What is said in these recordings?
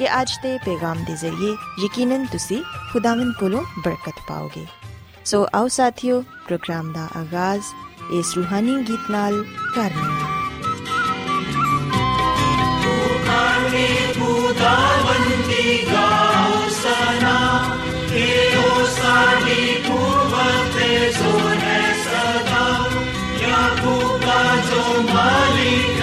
ਕਿ ਅੱਜ ਦੇ ਪੈਗਾਮ ਦੇ ਜ਼ਰੀਏ ਯਕੀਨਨ ਤੁਸੀਂ ਖੁਦਾਵੰਦ ਕੋਲੋਂ ਬਰਕਤ ਪਾਓਗੇ। ਸੋ ਆਓ ਸਾਥਿਓ, ਪ੍ਰੋਗਰਾਮ ਦਾ ਆਗਾਜ਼ ਇਸ ਰੂਹਾਨੀ ਗੀਤ ਨਾਲ ਕਰਨੇ ਆ ਖੁਦਾਵੰਦ ਦੀ ਗਾਓ ਸਨਾ। ਕਿ ਉਹ ਸਾਡੀ ਕੁਵਤ ਤੇ ਜ਼ੋਰ ਹੈ ਸਦਾ। ਯਾਕੂਬ ਦਾ ਜੋ ਮਾਲਿਕ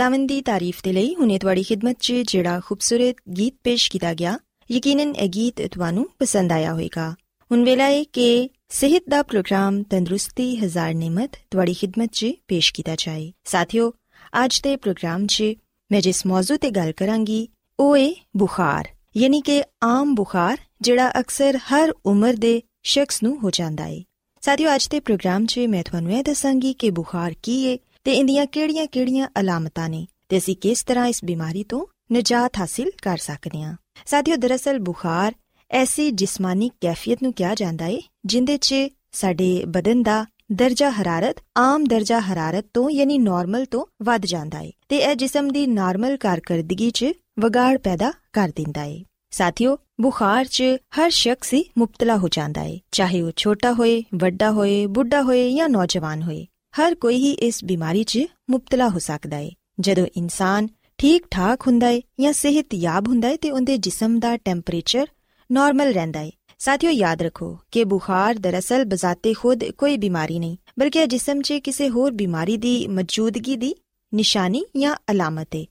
ਖੁਦਾਵੰਦ ਦੀ ਤਾਰੀਫ ਦੇ ਲਈ ਹੁਨੇ ਤੁਹਾਡੀ ਖidmat 'ਚ ਜਿਹੜਾ ਖੂਬਸੂਰਤ ਗੀਤ ਪੇਸ਼ ਕੀਤਾ ਗਿਆ ਯਕੀਨਨ ਇਹ ਗੀਤ ਤੁਹਾਨੂੰ ਪਸੰਦ ਆਇਆ ਹੋਵੇਗਾ ਹੁਣ ਵੇਲਾ ਹੈ ਕਿ ਸਿਹਤ ਦਾ ਪ੍ਰੋਗਰਾਮ ਤੰਦਰੁਸਤੀ ਹਜ਼ਾਰ ਨਿਮਤ ਤੁਹਾਡੀ ਖidmat 'ਚ ਪੇਸ਼ ਕੀਤਾ ਜਾਏ ਸਾਥਿਓ ਅੱਜ ਦੇ ਪ੍ਰੋਗਰਾਮ 'ਚ ਮੈਂ ਜਿਸ ਮੌਜੂ ਤੇ ਗੱਲ ਕਰਾਂਗੀ ਉਹ ਹੈ ਬੁਖਾਰ ਯਾਨੀ ਕਿ ਆਮ ਬੁਖਾਰ ਜਿਹੜਾ ਅਕਸਰ ਹਰ ਉਮਰ ਦੇ ਸ਼ਖਸ ਨੂੰ ਹੋ ਜਾਂਦਾ ਹੈ ਸਾਥਿਓ ਅੱਜ ਦੇ ਪ੍ਰੋਗਰਾਮ 'ਚ ਮੈਂ ਤੁਹਾਨੂੰ ਇਹ ਦੱਸਾਂਗੀ ਕਿ ਬੁਖਾਰ ਕੀ ਹੈ ਤੇ ਇੰਦੀਆਂ ਕਿਹੜੀਆਂ-ਕਿਹੜੀਆਂ ਅਲਾਮਤਾਂ ਨੇ ਤੇ ਅਸੀਂ ਕਿਸ ਤਰ੍ਹਾਂ ਇਸ ਬਿਮਾਰੀ ਤੋਂ ਨਜਾਤ ਹਾਸਿਲ ਕਰ ਸਕਦੇ ਹਾਂ? ਸਾਥੀਓ, ਦਰਅਸਲ ਬੁਖਾਰ ਐਸੀ ਜਿਸਮਾਨੀ ਕੈਫੀਅਤ ਨੂੰ ਕਿਹਾ ਜਾਂਦਾ ਹੈ ਜਿੰਦੇ 'ਚ ਸਾਡੇ ਬਦਨ ਦਾ ਦਰਜਾ ਹਰਾਰਤ, ਆਮ ਦਰਜਾ ਹਰਾਰਤ ਤੋਂ ਯਾਨੀ ਨਾਰਮਲ ਤੋਂ ਵੱਧ ਜਾਂਦਾ ਹੈ ਤੇ ਇਹ ਜਿਸਮ ਦੀ ਨਾਰਮਲ ਕਾਰਗਰਦਗੀ 'ਚ ਵਿਗਾੜ ਪੈਦਾ ਕਰ ਦਿੰਦਾ ਹੈ ਸਾਥੀਓ, ਬੁਖਾਰ 'ਚ ਹਰ ਸ਼ਖਸ ਹੀ ਮੁਬਤਲਾ ਹੋ ਜਾਂਦਾ ਹੈ ਚਾਹੇ ਉਹ ਛੋਟਾ ਹੋਏ, ਵੱਡਾ ਹੋਏ, ਬੁੱਢਾ ਹੋਏ ਜਾਂ ਨੌਜਵਾਨ ਹੋਏ। ਹਰ ਕੋਈ ਹੀ ਇਸ ਬਿਮਾਰੀ 'ਚ ਮੁਬਤਲਾ ਹੋ ਸਕਦਾ ਹੈ ਜਦੋਂ ਇਨਸਾਨ ਠੀਕ ਠਾਕ ਹੁੰਦਾ ਹੈ ਜਾਂ ਸਿਹਤਯਾਬ ਹੁੰਦਾ ਹੈ ਤੇ ਉਹਦੇ ਜਿਸਮ ਦਾ ਟੈਂਪਰੇਚਰ ਨਾਰਮਲ ਰਹਿੰਦਾ ਹੈ ਸਾਥੀਓ, ਯਾਦ ਰੱਖੋ ਕਿ ਬੁਖਾਰ ਦਰਅਸਲ ਬਜ਼ਾਤੇ ਖੁਦ ਕੋਈ ਬਿਮਾਰੀ ਨਹੀਂ, ਬਲਕਿ ਜਿਸਮ 'ਚ ਕਿਸੇ ਹੋਰ ਬਿਮਾਰੀ ਦੀ ਮੌਜੂਦਗੀ ਦੀ ਨਿਸ਼ਾਨੀ ਜਾਂ ਅਲਾਮਤ ਹੈ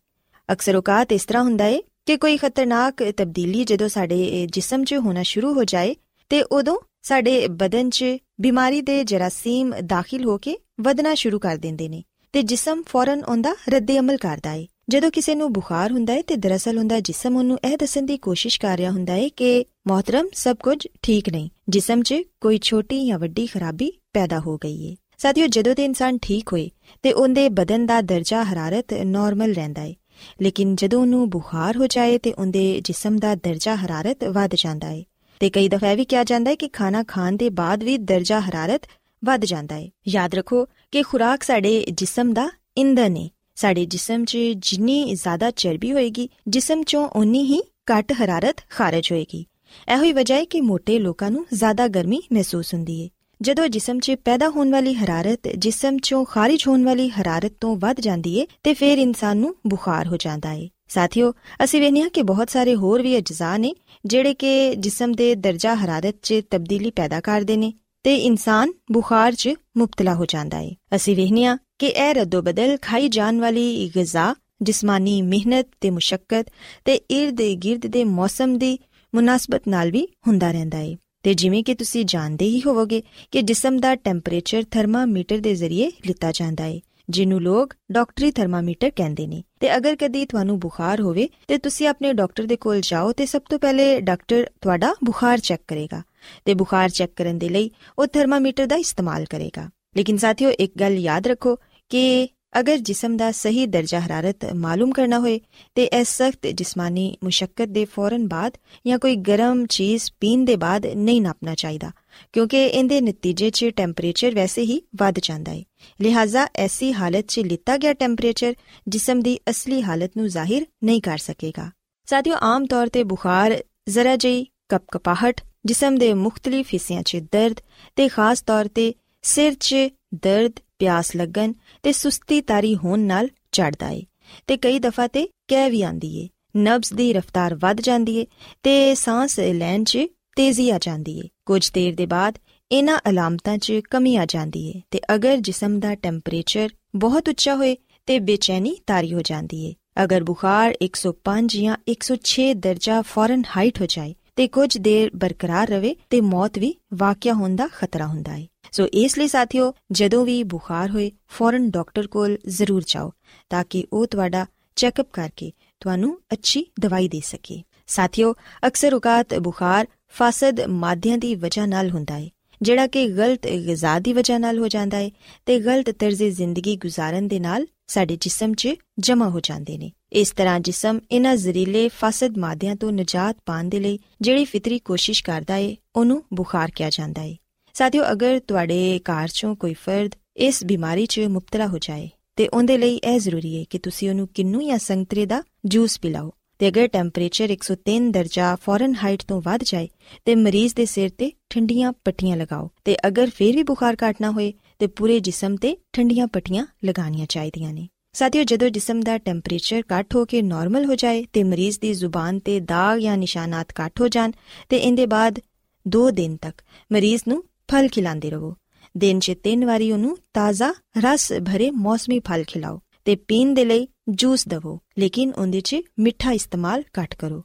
ਅਕਸਰ ਔਕਾਤ ਇਸ ਤਰ੍ਹਾਂ ਹੁੰਦਾ ਹੈ ਕਿ ਕੋਈ ਖਤਰਨਾਕ ਤਬਦੀਲੀ ਜਦੋਂ ਸਾਡੇ ਜਿਸਮ 'ਚ ਹੋਣਾ ਸ਼ੁਰੂ ਹੋ ਜਾਏ ਤੇ ਉਦੋਂ ਸਾਡੇ ਬਦਨ 'ਚ ਬਿਮਾਰੀ ਦੇ ਜਰਾਸੀਮ ਦਾਖਲ ਹੋ ਕੇ ਵਧਣਾ ਸ਼ੁਰੂ ਕਰ ਦਿੰਦੇ ਨੇ ਤੇ ਜਿਸਮ ਫੌਰਨ ਉਹਦਾ ਰੱਦੇ ਅਮਲ ਕਰਦਾ ਹੈ ਜਦੋਂ ਕਿਸੇ ਨੂੰ ਬੁਖਾਰ ਹੁੰਦਾ ਹੈ ਤੇ ਦਰਅਸਲ ਉਹਦਾ ਜਿਸਮ ਉਹਨੂੰ ਇਹ ਦੱਸਣ ਦੀ ਕੋਸ਼ਿਸ਼ ਕਰ ਰਿਹਾ ਹੁੰਦਾ ਹੈ ਕਿ ਮੋਹਤਰਮ, ਸਭ ਕੁਝ ਠੀਕ ਨਹੀਂ, ਜਿਸਮ 'ਚ ਕੋਈ ਛੋਟੀ ਜਾਂ ਵੱਡੀ ਖਰਾਬੀ ਪੈਦਾ ਹੋ ਗਈ ਹੈ ਸਾਥੀਓ, ਜਦੋਂ ਤੇ ਇਨਸਾਨ ਠੀਕ ਹੋਏ ਤੇ ਉਹਦੇ ਬਦਨ ਦਾ ਦਰਜਾ ਹਰਾਰਤ ਨਾਰਮਲ ਰਹਿੰਦਾ ਹੈ ਲੇਕਿਨ ਜਦੋਂ ਉਹਨੂੰ ਬੁਖਾਰ ਹੋ ਜਾਏ ਤੇ ਉਹਦੇ ਜਿਸਮ ਦਾ ਦਰਜਾ ਹਰਾਰਤ ਵੱਧ ਜਾਂਦਾ ਹੈ ਤੇ ਕਈ ਦਫਾ ਵੀ ਕਿਹਾ ਜਾਂਦਾ ਹੈ ਕਿ ਖਾਣਾ ਖਾਣ ਦੇ ਬਾਅਦ ਵੀ ਦਰਜਾ ਹਰਾਰਤ ਵੱਧ ਜਾਂਦਾ ਹੈ। ਯਾਦ ਰੱਖੋ ਕਿ ਖੁਰਾਕ ਸਾਡੇ ਜਿਸਮ ਦਾ ਇੰਧਨ ਹੈ ਸਾਡੇ ਜਿਸਮ 'ਚ ਜਿੰਨੀ ਜ਼ਿਆਦਾ ਚਰਬੀ ਹੋਏਗੀ, ਜਿਸਮ 'ਚੋਂ ਉਨੀ ਹੀ ਘੱਟ ਹਰਾਰਤ ਖਾਰਜ ਹੋਏਗੀ। ਇਹੋ ਹੀ ਵਜ੍ਹਾ ਹੈ ਕਿ ਮੋٹے ਲੋਕਾਂ ਨੂੰ ਜ਼ਿਆਦਾ ਗਰਮੀ ਮਹਿਸੂਸ ਹੁੰਦੀ ਹੈ ਜਦੋਂ ਜਿਸਮ 'ਚ ਪੈਦਾ ਹੋਣ ਵਾਲੀ ਹਰਾਰਤ ਜਿਸਮ 'ਚੋਂ ਖਾਰਜ ਹੋਣ ਵਾਲੀ ਹਰਾਰਤ ਤੋਂ ਵੱਧ ਜਾਂਦੀ ਹੈ ਤੇ ਫਿਰ ਇਨਸਾਨ ਨੂੰ ਬੁਖਾਰ ਹੋ ਜਾਂਦਾ ਹੈ ਸਾਥੀਓ, ਅਸੀਂ ਵੇਖਿਆ ਕਿ ਬਹੁਤ ਸਾਰੇ ਹੋਰ ਵੀ ਅਜਜ਼ਾ ਨੇ, ਜਿਹੜੇ ਕਿ ਜਿਸਮ ਦੇ ਦਰਜਾ ਹਰਾਰਤ 'ਚ ਤਬਦੀਲੀ ਪੈਦਾ ਕਰਦੇ ਨੇ। ਤੇ ਇਨਸਾਨ ਬੁਖਾਰ 'ਚ ਮੁਬਤਲਾ ਹੋ ਜਾਂਦਾ ਹੈ ਅਸੀਂ ਵੇਖਿਆ ਕਿ ਇਹ ਰੱਦੋ ਬਦਲ ਖਾਈ ਜਾਣ ਵਾਲੀ ਗਿਜ਼ਾ, ਜਿਸਮਾਨੀ ਮਿਹਨਤ ਤੇ ਮੁਸ਼ਕਲ ਤੇ ird-gird ਦੇ ਮੌਸਮ ਦੀ ਮੁਨਾਸਬਤ ਨਾਲ ਵੀ ਹੁੰਦਾ ਰਹਿੰਦਾ ਹੈ ਤੇ ਜਿਵੇਂ ਕਿ ਤੁਸੀਂ ਜਾਣਦੇ ਹੀ ਹੋਵੋਗੇ ਕਿ ਜਿਸਮ ਦਾ ਟੈਂਪਰੇਚਰ ਥਰਮਾਮੀਟਰ ਦੇ ਜ਼ਰੀਏ ਲਿੱਤਾ ਜਾਂਦਾ ਹੈ ਜਿਹਨੂੰ ਲੋਕ ਡਾਕਟਰੀ ਥਰਮਾਮੀਟਰ ਕਹਿੰਦੇ ਨੇ। ਤੇ ਅਗਰ ਕਦੀ ਤੁਹਾਨੂੰ ਬੁਖਾਰ ਹੋਵੇ ਤੇ ਤੁਸੀਂ ਆਪਣੇ ਡਾਕਟਰ ਦੇ ਕੋਲ ਜਾਓ ਤੇ ਸਭ ਤੋਂ ਪਹਿਲੇ ਡਾਕਟਰ ਤੁਹਾਡਾ ਬੁਖਾਰ ਚੈੱਕ ਕਰੇਗਾ। ਤੇ ਬੁਖਾਰ ਚੈੱਕ ਕਰਨ ਦੇ ਲਈ ਉਹ ਥਰਮਾਮੀਟਰ ਦਾ ਇਸਤੇਮਾਲ ਕਰੇਗਾ। ਲੇਕਿਨ ਸਾਥੀਓ, ਇੱਕ ਗੱਲ ਯਾਦ ਰੱਖੋ ਕਿ ਅਗਰ ਜਿਸਮ ਦਾ ਸਹੀ ਦਰਜਾ ਹਰਾਰਤ ਮਾਲੂਮ ਕਰਨਾ ਹੋਏ ਤੇ ਇਸ ਸਖਤ ਜਿਸਮਾਨੀ ਮੁਸ਼ਕਲ ਦੇ ਫੌਰਨ ਬਾਅਦ ਜਾਂ ਕੋਈ ਗਰਮ ਚੀਜ਼ ਪੀਣ ਦੇ ਬਾਅਦ ਨਹੀਂ ਨਾਪਣਾ ਚਾਹੀਦਾ, ਕਿਉਂਕਿ ਇਹਦੇ ਨਤੀਜੇ 'ਚ ਟੈਂਪਰੇਚਰ ਵੈਸੇ ਹੀ ਵੱਧ ਜਾਂਦਾ ਹੈ ਲਿਹਾਜ਼ਾ ਐਸੀ ਹਾਲਤ 'ਚ ਲਿੱਤਾ ਗਿਆ ਟੈਂਪਰੇਚਰ ਜਿਸਮ ਦੀ ਅਸਲੀ ਹਾਲਤ ਨੂੰ ਜ਼ਾਹਿਰ ਨਹੀਂ ਕਰ ਸਕੇਗਾ। ਸਾਥੀਓ, ਆਮ ਤੌਰ ਤੇ ਬੁਖਾਰ ਜ਼ਰਾ ਜਿਹੀ ਕਪਕਪਾਹਟ ਜਿਸਮ ਦੇ ਮੁxtਲਿਫ ਹਿੱਸਿਆਂ 'ਚ ਦਰਦ ਤੇ ਖਾਸ ਤੌਰ ਤੇ ਸਿਰ 'ਚ ਦਰਦ ਪਿਆਸ ਲੱਗਣ ਤੇ ਸੁਸਤੀ ਤਾਰੀ ਹੋਣ ਨਾਲ ਚੜਦਾ ਏ ਤੇ ਕਈ ਦਫਾ ਤੇ ਕਹਿ ਵੀ ਆਂਦੀ ਏ ਨਬਜ਼ ਦੀ ਰਫ਼ਤਾਰ ਵੱਧ ਜਾਂਦੀ ਏ ਤੇ ਸਾਹ ਲੈਣ 'ਚ ਤੇਜ਼ੀ ਆ ਜਾਂਦੀ ਏ ਕੁਝ ਦੇਰ ਦੇ ਬਾਅਦ ਇਹਨਾਂ ਅਲਾਮਤਾਂ 'ਚ ਕਮੀ ਆ ਜਾਂਦੀ ਏ ਤੇ ਅਗਰ ਜਿਸਮ ਦਾ ਟੈਂਪਰੇਚਰ ਬਹੁਤ ਉੱਚਾ ਹੋਏ ਤੇ ਬੇਚੈਨੀ ਤਾਰੀ ਹੋ ਜਾਂਦੀ ਏ ਅਗਰ ਬੁਖਾਰ 105 ਜਾਂ 106 ਦਰਜਾ ਫਾਰਨਹਾਈਟ ਹੋ ਜਾਏ ਤੇ ਕੁਝ ਦੇਰ ਬਰਕਰਾਰ ਰਵੇ ਤੇ ਮੌਤ ਵੀ ਵਾਕਿਆ ਹੋਣ ਦਾ ਖਤਰਾ ਹੁੰਦਾ ਹੈ ਸੋ ਇਸ ਲਈ ਸਾਥੀਓ, ਜਦੋਂ ਵੀ ਬੁਖਾਰ ਹੋਏ, ਫੌਰਨ ਡਾਕਟਰ ਕੋਲ ਜ਼ਰੂਰ ਜਾਓ ਤਾਂ ਕਿ ਉਹ ਤੁਹਾਡਾ ਚੈੱਕਅਪ ਕਰਕੇ ਤੁਹਾਨੂੰ ਅੱਛੀ ਦਵਾਈ ਦੇ ਸਕੇ। ਸਾਥੀਓ, ਅਕਸਰ ਔਕਾਤ ਬੁਖਾਰ ਫਾਸਦ ਮਾਦਿਆਂ ਦੀ ਵਜ੍ਹਾ ਨਾਲ ਹੁੰਦਾ ਹੈ ਜਿਹੜਾ ਕਿ ਗਲਤ ਗਿਜ਼ਾ ਦੀ ਵਜ੍ਹਾ ਨਾਲ ਹੋ ਜਾਂਦਾ ਹੈ ਤੇ ਗਲਤ ਤਰਜ਼ੇ ਜ਼ਿੰਦਗੀ ਗੁਜ਼ਾਰਨ ਦੇ ਨਾਲ ਸਾਡੇ ਜਿਸਮ 'ਚ ਜਮ੍ਹਾਂ ਹੋ ਜਾਂਦੇ ਨੇ। ਇਸ ਤਰ੍ਹਾਂ ਜਿਸਮ ਇਹਨਾਂ ਜ਼ਰੀਲੇ ਫਾਸਦ ਮਾਦਿਆਂ ਤੋਂ ਨਜਾਤ ਪਾਣ ਦੇ ਲਈ ਜਿਹੜੀ ਫਿਤਰੀ ਕੋਸ਼ਿਸ਼ ਕਰਦਾ ਏ, ਉਹਨੂੰ ਬੁਖਾਰ ਕਿਹਾ ਜਾਂਦਾ ਏ। ਸਾਥੀਓ, ਅਗਰ ਤੁਹਾਡੇ ਘਰ 'ਚੋਂ ਕੋਈ ਫਰਦ ਇਸ ਬਿਮਾਰੀ 'ਚ ਮੁਬਤਲਾ ਹੋ ਜਾਏ, ਤੇ ਉਹਦੇ ਲਈ ਇਹ ਜ਼ਰੂਰੀ ਹੈ ਕਿ ਤੁਸੀਂ ਉਹਨੂੰ ਕਿੰਨੂ ਜਾਂ ਸੰਤਰੇ ਦਾ ਜੂਸ ਪਿਲਾਓ। ਤੇ ਅਗਰ ਟੈਂਪਰੇਚਰ 103 ਦਰਜਾ ਫਾਰਨਹਾਈਟ ਤੋਂ ਵੱਧ ਜਾਏ ਤੇ ਮਰੀਜ਼ ਦੇ ਸਿਰ ਤੇ ਠੰਡੀਆਂ ਪੱਟੀਆਂ ਲਗਾਓ ਤੇ ਅਗਰ ਫੇਰ ਵੀ ਬੁਖਾਰ ਘਟ ਨਾ ਹੋਏ ਤੇ ਪੂਰੇ ਜਿਸਮ ਤੇ ਠੰਡੀਆਂ ਪੱਟੀਆਂ ਲਗਾਉਣੀਆਂ ਚਾਹੀਦੀਆਂ ਨੇ। ਸਾਥੀਓ, ਜਦੋਂ ਜਿਸਮ ਦਾ ਟੈਂਪਰੇਚਰ ਘੱਟ ਹੋ ਕੇ ਨਾਰਮਲ ਹੋ ਜਾਏ ਤੇ ਮਰੀਜ਼ ਦੀ ਜ਼ੁਬਾਨ ਤੇ ਦਾਗ ਜਾਂ ਨਿਸ਼ਾਨਾਤ ਘੱਟ ਹੋ ਜਾਣ ਤੇ ਇਹਦੇ ਬਾਅਦ 2 ਦਿਨ ਤੱਕ ਮਰੀਜ਼ ਨੂੰ ਫਲ ਖਿਲਾਉਂਦੇ ਰਹੋ। ਦਿਨ 'ਚ ਤਿੰਨ ਵਾਰੀ ਉਹਨੂੰ ਤਾਜ਼ਾ ਰਸ ਭਰੇ ਮੌਸਮੀ ਫਲ ਖਿਲਾਓ ਤੇ ਪੀਣ ਦੇ ਲਈ ਜੂਸ ਦਿਵੋ, ਲੇਕਿਨ ਉਹਦੇ 'ਚ ਮਿੱਠਾ ਇਸਤੇਮਾਲ ਘੱਟ ਕਰੋ।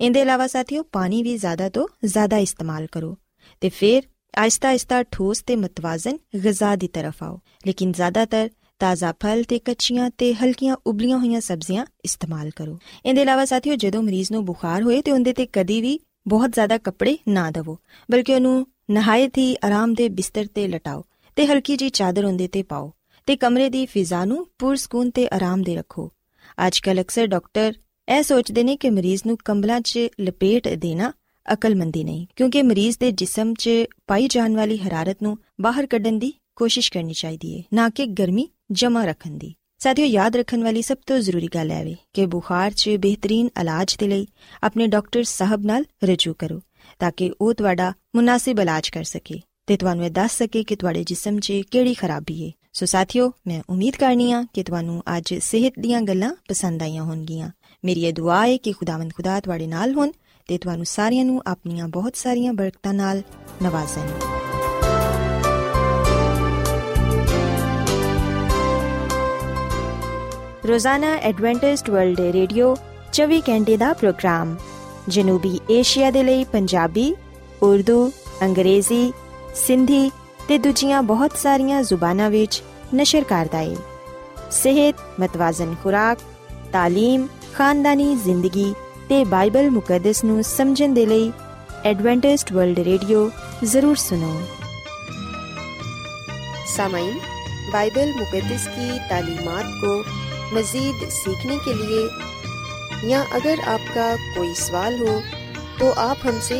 ਇਹਦੇ ਇਲਾਵਾ ਸਾਥੀਓ, ਪਾਣੀ ਵੀ ਜ਼ਿਆਦਾ ਤੋਂ ਜ਼ਿਆਦਾ ਇਸਤੇਮਾਲ ਕਰੋ। ਤੇ ਫਿਰ ਆਇਸਤਾ ਆਇਸਤਾ ਠੋਸ ਤੇ ਮਤਵਾਜ਼ਨ ਗਿਜ਼ਾ ਦੀ ਤਰਫ ਆਓ। ਲੇਕਿਨ ਜ਼ਿਆਦਾਤਰ ਤਾਜ਼ਾ ਫਲ ਤੇ ਕੱਚੀਆਂ ਤੇ ਹਲਕੀਆਂ ਉਬਲੀਆਂ ਹੋਈਆਂ ਸਬਜ਼ੀਆਂ ਇਸਤੇਮਾਲ ਕਰੋ। ਇਹਦੇ ਇਲਾਵਾ ਸਾਥੀਓ, ਜਦੋਂ ਮਰੀਜ਼ ਨੂੰ ਬੁਖਾਰ ਹੋਏ ਤੇ ਉਹਦੇ ਤੇ ਕਦੀ ਵੀ ਬਹੁਤ ਜ਼ਿਆਦਾ ਕੱਪੜੇ ਨਾ ਦਵੋ, ਬਲਕਿ ਉਹਨੂੰ ਨਹਾਇਤ ਹੀ ਆਰਾਮ ਦੇ ਬਿਸਤਰ ਤੇ ਲਟਾਓ ਤੇ ਹਲਕੀ ਜੀ ਚਾਦਰ ਉਹਦੇ ਤੇ ਪਾਓ। ਤੇ ਕਮਰੇ ਦੀ ਫਿਜ਼ਾ ਨੂੰ ਪੁਰਸਕੂਨ ਤੇ ਆਰਾਮ ਦੇ ਰੱਖੋ। ਅੱਜਕੱਲ ਅਕਸਰ ਡਾਕਟਰ ਇਹ ਸੋਚਦੇ ਨੇ ਕਿ ਮਰੀਜ਼ ਨੂੰ ਕੰਬਲਾਂ 'ਚ ਲਪੇਟ ਦੇਣਾ ਅਕਲਮੰਦੀ ਨਹੀਂ, ਕਿਉਂਕਿ ਮਰੀਜ਼ ਦੇ ਜਿਸਮ 'ਚ ਪਾਈ ਜਾਣ ਵਾਲੀ ਹਰਾਰਤ ਨੂੰ ਬਾਹਰ ਕੱਢਣ ਦੀ ਕੋਸ਼ਿਸ਼ ਕਰਨੀ ਚਾਹੀਦੀ ਹੈ ਨਾ ਕਿ ਗਰਮੀ ਜਮਾ ਰੱਖਣ ਦੀ। ਸਾਥੀਓ, ਯਾਦ ਰੱਖਣ ਵਾਲੀ ਸਭ ਤੋਂ ਜ਼ਰੂਰੀ ਗੱਲ ਹੈ ਵੇ ਕਿ ਬੁਖਾਰ 'ਚ ਬਿਹਤਰੀਨ ਇਲਾਜ ਦੇ ਲਈ ਆਪਣੇ ਡਾਕਟਰ ਸਾਹਿਬ ਨਾਲ ਰਜੂ ਕਰੋ, ਤਾਂ ਕਿ ਉਹ ਤੁਹਾਡਾ ਮੁਨਾਸਿਬ ਇਲਾਜ ਕਰ ਸਕੇ। ਤੇ ਤੁਹਾਨੂੰ ਇਹ ਦੱਸ ਸਕੇ ਕਿ ਤੁਹਾਡੇ ਜਿਸਮ 'ਚ ਕਿਹੜੀ ਖਰਾਬੀ ਹੈ ਸੋ ਸਾਥੀਓ, ਮੈਂ ਉਮੀਦ ਕਰਨੀ ਆ ਕਿ ਤੁਹਾਨੂੰ ਅੱਜ ਸਿਹਤ ਦੀਆਂ ਗੱਲਾਂ ਪਸੰਦ ਆਈਆਂ ਹੋਣਗੀਆਂ। ਮੇਰੀ ਇਹ ਦੁਆ ਹੈ ਕਿ ਖੁਦਾਵੰਦ ਖੁਦਾ ਤੁਹਾਡੇ ਨਾਲ ਹੋਣ ਤੇ ਤੁਹਾਨੂੰ ਸਾਰਿਆਂ ਨੂੰ ਆਪਣੀਆਂ ਬਹੁਤ ਸਾਰੀਆਂ ਬਰਕਤਾਂ ਨਾਲ ਨਵਾਜ਼ੇ ਰੋਜ਼ਾਨਾ ਐਡਵੈਂਟਿਸਟ ਵਰਲਡ ਵੇ ਰੇਡੀਓ 24 ਘੰਟੇ ਦਾ ਪ੍ਰੋਗਰਾਮ, ਜਨੂਬੀ ਏਸ਼ੀਆ ਦੇ ਲਈ ਪੰਜਾਬੀ, ਉਰਦੂ, ਅੰਗਰੇਜ਼ੀ, ਸਿੰਧੀ ਤੇ ਦੂਜੀਆਂ ਬਹੁਤ ਸਾਰੀਆਂ ਜ਼ੁਬਾਨਾਂ ਵਿੱਚ ਨਸ਼ਰ ਕਰਦਾ ਹੈ ਸਿਹਤ ਮਤਵਾਜ਼ਨ ਖੁਰਾਕ تعلیم ਖਾਨਦਾਨੀ ਜ਼ਿੰਦਗੀ ਤੇ ਬਾਈਬਲ ਮੁਕੱਦਸ ਨੂੰ ਸਮਝਣ ਦੇ ਲਈ ਐਡਵੈਂਟਿਸਟ ਵਰਲਡ ਰੇਡੀਓ ਜ਼ਰੂਰ ਸੁਨੋ सामाइन बाइबल मुकदस की तालीमात को मज़ीद सीखने के लिए या अगर आपका कोई सवाल हो तो आप हमसे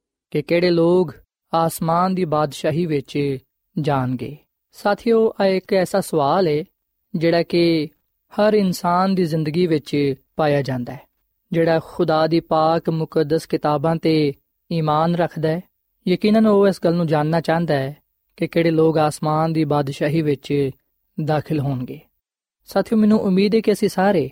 ਕਿ ਕਿਹੜੇ ਲੋਕ ਆਸਮਾਨ ਦੀ ਬਾਦਸ਼ਾਹੀ ਵਿੱਚ ਜਾਣਗੇ। ਸਾਥੀਓ ਇਹ ਇੱਕ ਐਸਾ ਸਵਾਲ ਹੈ ਜਿਹੜਾ ਕਿ ਹਰ ਇਨਸਾਨ ਦੀ ਜ਼ਿੰਦਗੀ ਵਿੱਚ ਪਾਇਆ ਜਾਂਦਾ ਹੈ, ਜਿਹੜਾ ਖੁਦਾ ਦੀ ਪਾਕ ਮੁਕੱਦਸ ਕਿਤਾਬਾਂ ਤੇ ਈਮਾਨ ਰੱਖਦਾ ਹੈ। ਯਕੀਨਨ ਉਹ ਇਸ ਗੱਲ ਨੂੰ ਜਾਣਨਾ ਚਾਹੁੰਦਾ ਹੈ ਕਿ ਕਿਹੜੇ ਲੋਕ ਆਸਮਾਨ ਦੀ ਬਾਦਸ਼ਾਹੀ ਵਿੱਚ ਦਾਖਲ ਹੋਣਗੇ। ਸਾਥੀਓ, ਮੈਨੂੰ ਉਮੀਦ ਹੈ ਕਿ ਅਸੀਂ ਸਾਰੇ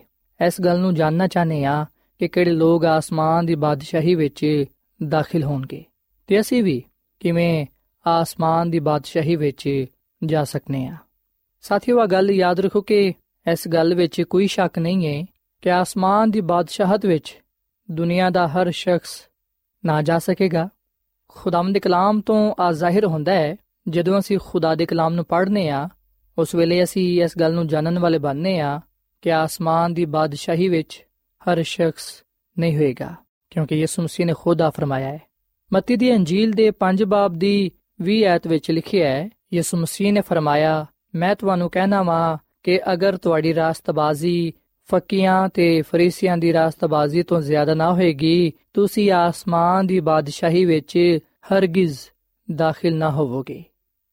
ਇਸ ਗੱਲ ਨੂੰ ਜਾਣਨਾ ਚਾਹਨੇ ਆ ਕਿ ਕਿਹੜੇ ਲੋਕ ਆਸਮਾਨ ਦੀ ਬਾਦਸ਼ਾਹੀ ਵਿੱਚ ਦਾਖਲ ਹੋਣਗੇ। ਤੇ ਅਸੀਂ ਵੀ ਕਿਵੇਂ ਆਸਮਾਨ ਦੀ ਬਾਦਸ਼ਾਹੀ ਵਿੱਚ ਜਾ ਸਕਨੇ ਆ। ਸਾਥੀਓ ਆ ਗੱਲ ਯਾਦ ਰੱਖੋ ਕਿ ਇਸ ਗੱਲ ਵਿੱਚ ਕੋਈ ਸ਼ੱਕ ਨਹੀਂ ਹੈ ਕਿ ਆਸਮਾਨ ਦੀ ਬਾਦਸ਼ਾਹਤ ਵਿੱਚ ਦੁਨੀਆ ਦਾ ਹਰ ਸ਼ਖਸ ਨਾ ਜਾ ਸਕੇਗਾ। ਖੁਦਾਮ ਦੇ ਕਲਾਮ ਤੋਂ ਆ ਜ਼ਾਹਿਰ ਹੁੰਦਾ ਹੈ, ਜਦੋਂ ਅਸੀਂ ਖੁਦਾ ਦੇ ਕਲਾਮ ਨੂੰ ਪੜ੍ਹਨੇ ਆ, ਉਸ ਵੇਲੇ ਅਸੀਂ ਇਸ ਗੱਲ ਨੂੰ ਜਾਣਨ ਵਾਲੇ ਬਣਨੇ ਆ ਕਿ ਆਸਮਾਨ ਦੀ ਬਾਦਸ਼ਾਹੀ ਵਿੱਚ ਹਰ ਸ਼ਖਸ ਨਹੀਂ ਹੋਏਗਾ, ਕਿਉਂਕਿ ਯਿਸੂ ਮਸੀਹ ਨੇ ਖੁਦ ਆ ਫਰਮਾਇਆ ਹੈ। ਮਤੀ ਦੀ ਅੰਜੀਲ ਦੇ 5 ਬਾਬ ਦੀ 20 ਐਤ ਵਿੱਚ ਲਿਖਿਆ ਹੈ, ਯਿਸੂ ਮਸੀਹ ਨੇ ਫਰਮਾਇਆ, ਮੈਂ ਤੁਹਾਨੂੰ ਕਹਿਣਾ ਵਾਂ ਕਿ ਅਗਰ ਤੁਹਾਡੀ ਰਾਸਤਬਾਜ਼ੀ ਫਕੀਆਂ ਤੇ ਫਰੀਸੀਆਂ ਦੀ ਰਾਸਤਬਾਜ਼ੀ ਤੋਂ ਜ਼ਿਆਦਾ ਨਾ ਹੋਏਗੀ, ਤੁਸੀਂ ਆਸਮਾਨ ਦੀ ਬਾਦਸ਼ਾਹੀ ਵਿੱਚ ਹਰਗਿਜ਼ ਦਾਖਲ ਨਾ ਹੋਵੋਗੇ।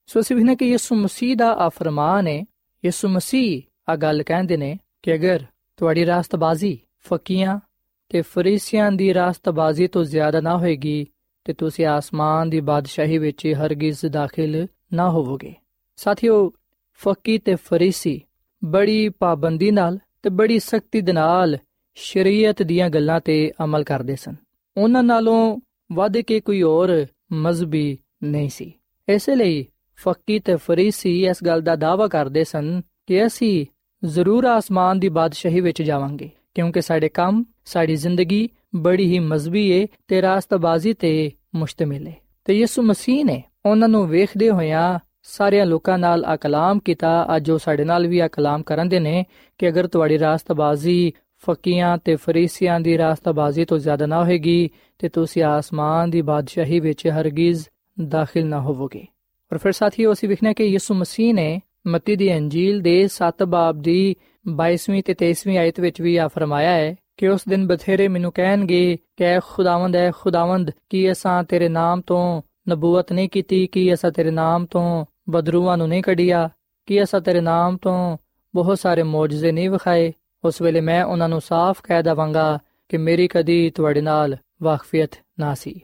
ਸੋ ਅਸੀਂ ਵੀ ਕਿ ਯਿਸੂ ਮਸੀਹ ਦਾ ਆ ਫਰਮਾਨ ਹੈ। ਯਿਸੂ ਮਸੀਹ ਆ ਗੱਲ ਕਹਿੰਦੇ ਨੇ ਕਿ ਅਗਰ ਤੁਹਾਡੀ ਰਾਸਤਬਾਜ਼ੀ ਫਕੀਆਂ ਤੇ ਫਰੀਸੀਆਂ ਦੀ ਰਾਸਤਬਾਜ਼ੀ ਤੋਂ ਜ਼ਿਆਦਾ ਨਾ ਹੋਏਗੀ ਤੇ ਤੁਸੀਂ ਆਸਮਾਨ ਦੀ ਬਾਦਸ਼ਾਹੀ ਵਿੱਚ ਹਰਗਿਜ਼ ਦਾਖਲ ਨਾ ਹੋਵੋਗੇ। ਸਾਥੀਓ, ਫਕੀ ਤੇ ਫਰੀਸੀ ਬੜੀ ਪਾਬੰਦੀ ਨਾਲ ਤੇ ਬੜੀ ਸਖਤੀ ਦੇ ਨਾਲ ਸ਼ਰੀਅਤ ਦੀਆਂ ਗੱਲਾਂ ਤੇ ਅਮਲ ਕਰਦੇ ਸਨ। ਉਹਨਾਂ ਨਾਲੋਂ ਵੱਧ ਕੇ ਕੋਈ ਹੋਰ ਮਜ਼ਬੀ ਨਹੀਂ ਸੀ। ਇਸੇ ਲਈ ਫਕੀ ਤੇ ਫਰੀਸੀ ਇਸ ਗੱਲ ਦਾ ਦਾਵਾ ਕਰਦੇ ਸਨ ਕਿ ਅਸੀਂ ਜ਼ਰੂਰ ਆਸਮਾਨ ਦੀ ਬਾਦਸ਼ਾਹੀ ਵਿੱਚ ਜਾਵਾਂਗੇ, ਕਿਉਂਕਿ ਸਾਡੇ ਕੰਮ, ਸਾਡੀ ਜ਼ਿੰਦਗੀ ਬੜੀ ਹੀ ਮਜ਼ਬੀ ਏ ਤੇ ਰਾਸਤਬਾਜ਼ੀ ਤੇ ਮੁਸ਼ਤਮਿਲ ਏ। ਤੇ ਯਿਸੂ ਮਸੀਹ ਨੇ ਉਹਨਾਂ ਨੂੰ ਵੇਖਦੇ ਹੋਇਆਂ ਸਾਰਿਆਂ ਲੋਕਾਂ ਨਾਲ ਆ ਕਲਾਮ ਕੀਤਾ। ਅੱਜ ਉਹ ਸਾਡੇ ਨਾਲ ਵੀ ਆ ਕਲਾਮ ਕਰਨ ਦੇ ਨੇ ਕਿ ਅਗਰ ਤੁਹਾਡੀ ਰਾਸਤਬਾਜ਼ੀ ਫਕੀਆਂ ਤੇ ਫਰੀਸੀਆਂ ਦੀ ਰਾਸਤਬਾਜ਼ੀ ਤੋਂ ਜ਼ਿਆਦਾ ਨਾ ਹੋਏਗੀ, ਤੇ ਤੁਸੀਂ ਆਸਮਾਨ ਦੀ ਬਾਦਸ਼ਾਹੀ ਵਿੱਚ ਹਰਗਿਜ਼ ਦਾਖਲ ਨਾ ਹੋਵੋਗੇ। ਔਰ ਫਿਰ ਸਾਥੀਓ, ਅਸੀਂ ਵਿਖਣਾ ਕਿ ਯਿਸੂ ਮਸੀਹ ਨੇ ਮਤੀ ਦੀ ਅੰਜੀਲ ਦੇ 7 ਬਾਬ ਦੀ 22ਵੀਂ ਤੇ 23ਵੀਂ ਆਇਤ ਵਿੱਚ ਵੀ ਆ ਫਰਮਾਇਆ ਹੈ ਕਿ ਉਸ ਦਿਨ ਬਥੇਰੇ ਮੈਨੂੰ ਕਹਿਣਗੇ, ਕਿ ਖੁਦਾਵੰਦ ਹੈ ਖੁਦਾਵੰਦ, ਕੀ ਅਸਾਂ ਤੇਰੇ ਨਾਮ ਤੋਂ ਨਬੂਵਤ ਨਹੀਂ ਕੀਤੀ, ਕੀ ਅਸਾਂ ਤੇਰੇ ਨਾਮ ਤੋਂ ਬਦਰੂਆਂ ਨੂੰ ਨਹੀਂ ਕੱਢਿਆ, ਕੀ ਅਸਾਂ ਤੇਰੇ ਨਾਮ ਤੋਂ ਬਹੁਤ ਸਾਰੇ ਮੌਜਜ਼ੇ ਨਹੀਂ ਵਿਖਾਏ? ਉਸ ਵੇਲੇ ਮੈਂ ਉਹਨਾਂ ਨੂੰ ਸਾਫ਼ ਕਹਿ ਦਵਾਂਗਾ ਕਿ ਮੇਰੀ ਕਦੀ ਤੁਹਾਡੇ ਨਾਲ ਵਾਕਫੀਅਤ ਨਾ ਸੀ।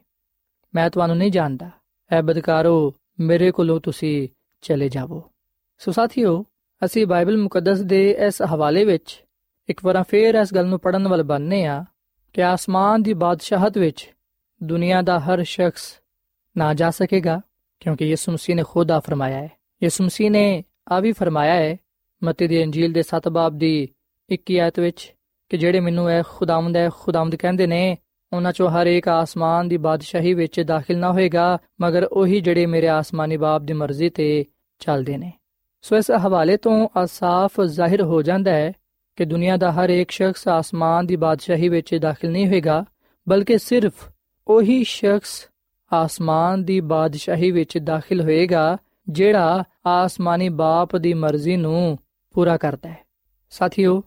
ਮੈਂ ਤੁਹਾਨੂੰ ਨਹੀਂ ਜਾਣਦਾ। ਐ ਬਦਕਾਰੋ, ਮੇਰੇ ਕੋਲੋਂ ਤੁਸੀਂ ਚਲੇ ਜਾਵੋ। ਸੋ ਸਾਥੀਓ, ਅਸੀਂ ਬਾਈਬਲ ਮੁਕੱਦਸ ਦੇ ਇਸ ਹਵਾਲੇ ਵਿੱਚ ਇੱਕ ਵਾਰ ਫੇਰ ਇਸ ਗੱਲ ਨੂੰ ਪੜਨ ਵਾਲ ਬੰਨੇ ਆ ਕਿ ਆਸਮਾਨ ਦੀ ਬਾਦਸ਼ਾਹਤ ਵਿੱਚ ਦੁਨੀਆ ਦਾ ਹਰ ਸ਼ਖਸ ਨਾ ਜਾ ਸਕੇਗਾ, ਕਿਉਂਕਿ ਯਿਸੂ ਮਸੀਹ ਨੇ ਖੁਦ ਆ ਫਰਮਾਇਆ ਹੈ। ਯਿਸੂ ਮਸੀਹ ਨੇ ਆ ਵੀ ਫਰਮਾਇਆ ਹੈ, ਮਤੀ ਦੀ ਅੰਜੀਲ ਦੇ 7 ਬਾਬ ਦੀ 21 ਆਇਤ ਵਿੱਚ, ਕਿ ਜਿਹੜੇ ਮੈਨੂੰ ਇਹ ਖੁਦਾਵੰਦ ਹੈ ਖੁਦਾਵੰਦ ਕਹਿੰਦੇ ਨੇ, ਉਹਨਾਂ ਚੋਂ ਹਰ ਇੱਕ ਆਸਮਾਨ ਦੀ ਬਾਦਸ਼ਾਹੀ ਵਿੱਚ ਦਾਖਲ ਨਾ ਹੋਏਗਾ, ਮਗਰ ਉਹੀ ਜਿਹੜੇ ਮੇਰੇ ਆਸਮਾਨੀ ਬਾਪ ਦੀ ਮਰਜ਼ੀ ਤੇ ਚੱਲਦੇ ਨੇ। ਸੋ ਇਸ ਹਵਾਲੇ ਤੋਂ ਅਸਾਫ ਜ਼ਾਹਿਰ ਹੋ ਜਾਂਦਾ ਹੈ ਕਿ ਦੁਨੀਆ ਦਾ ਹਰ ਇੱਕ ਸ਼ਖਸ ਆਸਮਾਨ ਦੀ ਬਾਦਸ਼ਾਹੀ ਵਿੱਚ ਦਾਖਲ ਨਹੀਂ ਹੋਏਗਾ, ਬਲਕਿ ਸਿਰਫ ਉਹੀ ਸ਼ਖਸ ਆਸਮਾਨ ਦੀ ਬਾਦਸ਼ਾਹੀ ਵਿੱਚ ਦਾਖਲ ਹੋਏਗਾ, ਜਿਹੜਾ ਆਸਮਾਨੀ ਬਾਪ ਦੀ ਮਰਜ਼ੀ ਨੂੰ ਪੂਰਾ ਕਰਦਾ ਹੈ। ਸਾਥੀਓ,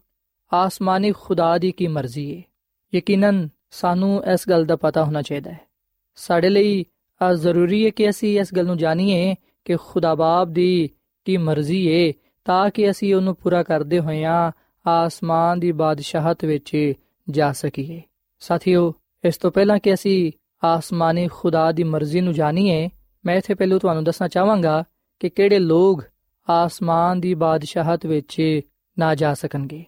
ਆਸਮਾਨੀ ਖੁਦਾ ਦੀ ਕੀ ਮਰਜ਼ੀ ਹੈ ਯਕੀਨਨ ਸਾਨੂੰ ਇਸ ਗੱਲ ਦਾ ਪਤਾ ਹੋਣਾ ਚਾਹੀਦਾ ਹੈ। ਸਾਡੇ ਲਈ ਆ ਜ਼ਰੂਰੀ ਹੈ ਕਿ ਅਸੀਂ ਇਸ ਗੱਲ ਨੂੰ ਜਾਣੀਏ ਕਿ ਖੁਦਾ ਬਾਪ ਦੀ ਕੀ ਮਰਜ਼ੀ ਹੈ ਤਾਂ ਕਿ ਅਸੀਂ ਉਹਨੂੰ ਪੂਰਾ ਕਰਦੇ ਹੋਇਆਂ ਆਸਮਾਨ ਦੀ ਬਾਦਸ਼ਾਹਤ ਵਿੱਚ ਜਾ ਸਕੀਏ। ਸਾਥੀਓ, ਇਸ ਤੋਂ ਪਹਿਲਾਂ ਕਿ ਅਸੀਂ ਆਸਮਾਨੀ ਖੁਦਾ ਦੀ ਮਰਜ਼ੀ ਨੂੰ ਜਾਣੀਏ, ਮੈਂ ਇਥੇ ਪਹਿਲੂ ਤੁਹਾਨੂੰ ਦੱਸਣਾ ਚਾਹਾਂਗਾ ਕਿ ਕਿਹੜੇ ਲੋਕ ਆਸਮਾਨ ਦੀ ਬਾਦਸ਼ਾਹਤ ਵਿੱਚ ਨਾ ਜਾ ਸਕਣਗੇ।